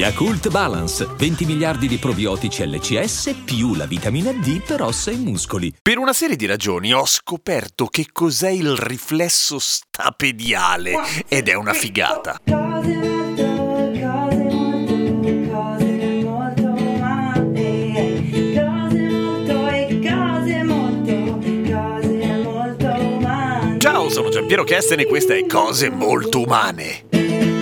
Yakult Balance, 20 miliardi di probiotici LCS più la vitamina D per ossa e muscoli. Per una serie di ragioni ho scoperto che cos'è il riflesso stapediale ed è una figata. Cose molto, cose molto, cose molto umane. Cose molto e cose molto, cose molto umane. Ciao, sono Giampiero Kesten e questa è Cose molto umane.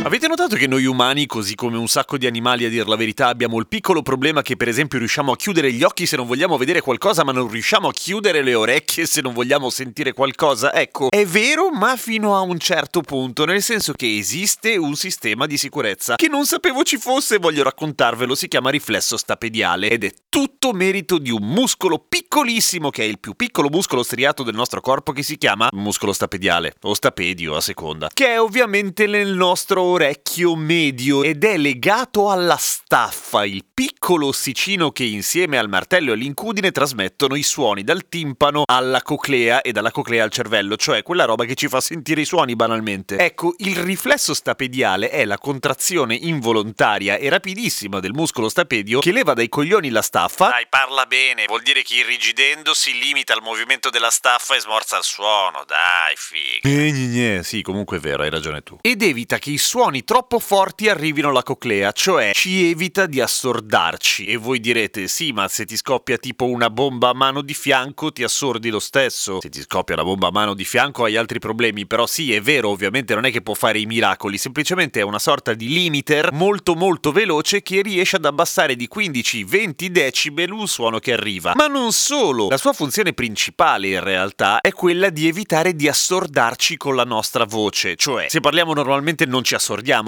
Avete notato che noi umani, così come un sacco di animali a dir la verità, abbiamo il piccolo problema che per esempio riusciamo a chiudere gli occhi se non vogliamo vedere qualcosa, ma non riusciamo a chiudere le orecchie se non vogliamo sentire qualcosa? Ecco, è vero, ma fino a un certo punto, nel senso che esiste un sistema di sicurezza che non sapevo ci fosse e voglio raccontarvelo, si chiama riflesso stapediale ed è tutto merito di un muscolo piccolissimo che è il più piccolo muscolo striato del nostro corpo che si chiama muscolo stapediale o stapedio a seconda, che è ovviamente nel nostro orecchio medio ed è legato alla staffa, il piccolo ossicino che insieme al martello e all'incudine trasmettono i suoni dal timpano alla coclea e dalla coclea al cervello, cioè quella roba che ci fa sentire i suoni banalmente. Ecco, il riflesso stapediale è la contrazione involontaria e rapidissima del muscolo stapedio che leva dai coglioni la staffa. Dai, parla bene, vuol dire che irrigidendo si limita al movimento della staffa e smorza il suono, dai, figa. Eh, gne, gne. sì, comunque è vero, hai ragione tu. Ed evita che i suoni troppo forti arrivino alla coclea, cioè ci evita di assordarci. E voi direte, sì, ma se ti scoppia tipo una bomba a mano di fianco ti assordi lo stesso. Se ti scoppia una bomba a mano di fianco hai altri problemi, però sì, è vero, ovviamente non è che può fare i miracoli, semplicemente è una sorta di limiter molto molto veloce che riesce ad abbassare di 15-20 decibel un suono che arriva. Ma non solo, la sua funzione principale in realtà è quella di evitare di assordarci con la nostra voce, cioè se parliamo normalmente non ci assordiamo,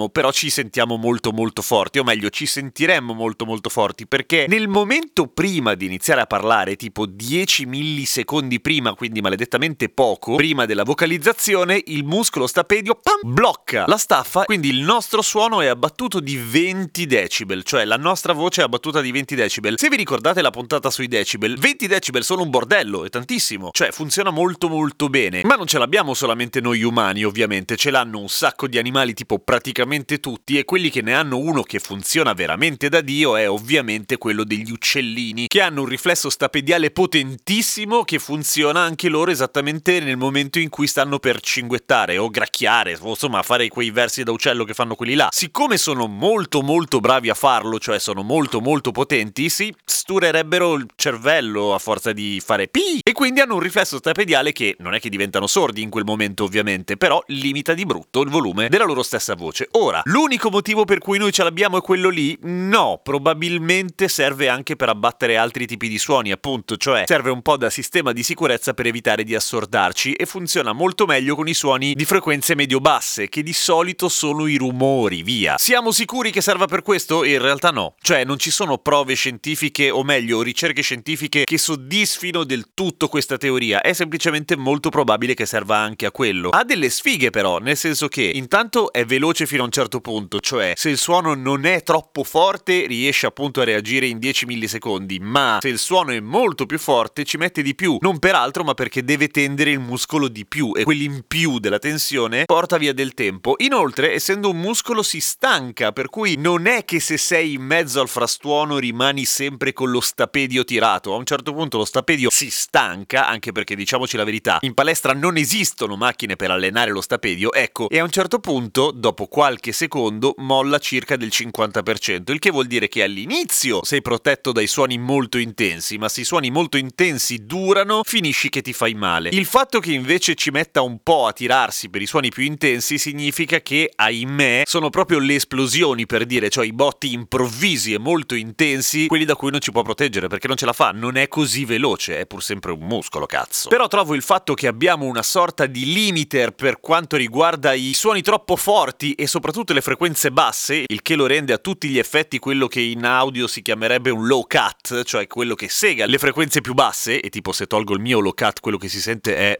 però ci sentiamo molto molto forti, o meglio ci sentiremmo molto molto forti, perché nel momento prima di iniziare a parlare, tipo 10 millisecondi prima, quindi maledettamente poco, prima della vocalizzazione, il muscolo stapedio pam, blocca la staffa, quindi il nostro suono è abbattuto di 20 decibel, cioè la nostra voce è abbattuta di 20 decibel. Se vi ricordate la puntata sui decibel, 20 decibel sono un bordello, è tantissimo, cioè funziona molto molto bene, ma non ce l'abbiamo solamente noi umani, ovviamente, ce l'hanno un sacco di animali, tipo praticamente tutti, e quelli che ne hanno uno che funziona veramente da Dio è ovviamente quello degli uccellini, che hanno un riflesso stapediale potentissimo che funziona anche loro esattamente nel momento in cui stanno per cinguettare o gracchiare, o insomma fare quei versi da uccello che fanno quelli là. Siccome sono molto molto bravi a farlo, cioè sono molto molto potenti, si sturerebbero il cervello a forza di fare pi e quindi hanno un riflesso stapediale che non è che diventano sordi in quel momento ovviamente, però limita di brutto il volume della loro stessa voce. Ora, l'unico motivo per cui noi ce l'abbiamo è quello lì? No, probabilmente serve anche per abbattere altri tipi di suoni, appunto, cioè serve un po' da sistema di sicurezza per evitare di assordarci e funziona molto meglio con i suoni di frequenze medio-basse, che di solito sono i rumori, via. Siamo sicuri che serva per questo? In realtà no. Cioè, non ci sono prove scientifiche, o meglio, ricerche scientifiche che soddisfino del tutto questa teoria. È semplicemente molto probabile che serva anche a quello. Ha delle sfighe però, nel senso che intanto è veloce fino a un certo punto, cioè se il suono non è troppo forte riesce appunto a reagire in 10 millisecondi, ma se il suono è molto più forte ci mette di più, non per altro ma perché deve tendere il muscolo di più e quell'in più della tensione porta via del tempo. Inoltre, essendo un muscolo si stanca, per cui non è che se sei in mezzo al frastuono rimani sempre con lo stapedio tirato, a un certo punto lo stapedio si stanca, anche perché diciamoci la verità, in palestra non esistono macchine per allenare lo stapedio, ecco, e a un certo punto, dopo qualche secondo, molla circa del 50%, il che vuol dire che all'inizio sei protetto dai suoni molto intensi, ma se i suoni molto intensi durano, finisci che ti fai male. Il fatto che invece ci metta un po' a tirarsi per i suoni più intensi significa che, ahimè, sono proprio le esplosioni per dire, cioè i botti improvvisi e molto intensi, quelli da cui non ci può proteggere perché non ce la fa, non è così veloce, è pur sempre un muscolo, cazzo. Però trovo il fatto che abbiamo una sorta di limiter per quanto riguarda i suoni troppo forti e soprattutto le frequenze basse, il che lo rende a tutti gli effetti quello che in audio si chiamerebbe un low cut, cioè quello che sega le frequenze più basse, e tipo se tolgo il mio low cut quello che si sente è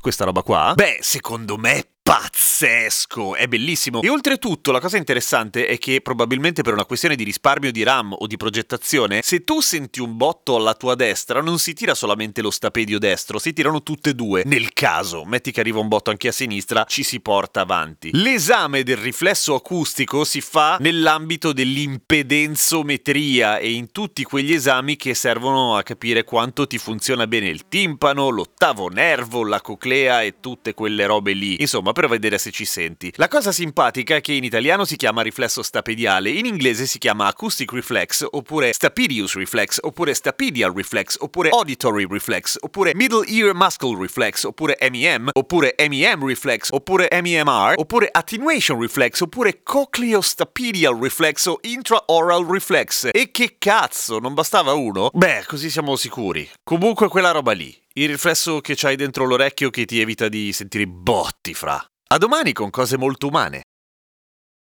questa roba qua. Beh, secondo me pazzesco, è bellissimo. E oltretutto la cosa interessante è che probabilmente per una questione di risparmio di RAM o di progettazione, se tu senti un botto alla tua destra non si tira solamente lo stapedio destro, si tirano tutte e due. Nel caso, metti che arriva un botto anche a sinistra, ci si porta avanti. L'esame del riflesso acustico si fa nell'ambito dell'impedenzometria e in tutti quegli esami che servono a capire quanto ti funziona bene il timpano, l'ottavo nervo, la coclea e tutte quelle robe lì. Insomma, per vedere se ci senti. La cosa simpatica è che in italiano si chiama riflesso stapediale, in inglese si chiama acoustic reflex, oppure stapedius reflex, oppure stapedial reflex, oppure auditory reflex, oppure middle ear muscle reflex, oppure MEM, oppure MEM reflex, oppure MEMR, oppure attenuation reflex, oppure cochleostapedial reflex o intraoral reflex. E che cazzo, non bastava uno? Beh, così siamo sicuri. Comunque quella roba lì. Il riflesso che c'hai dentro l'orecchio che ti evita di sentire botti fra. A domani con cose molto umane.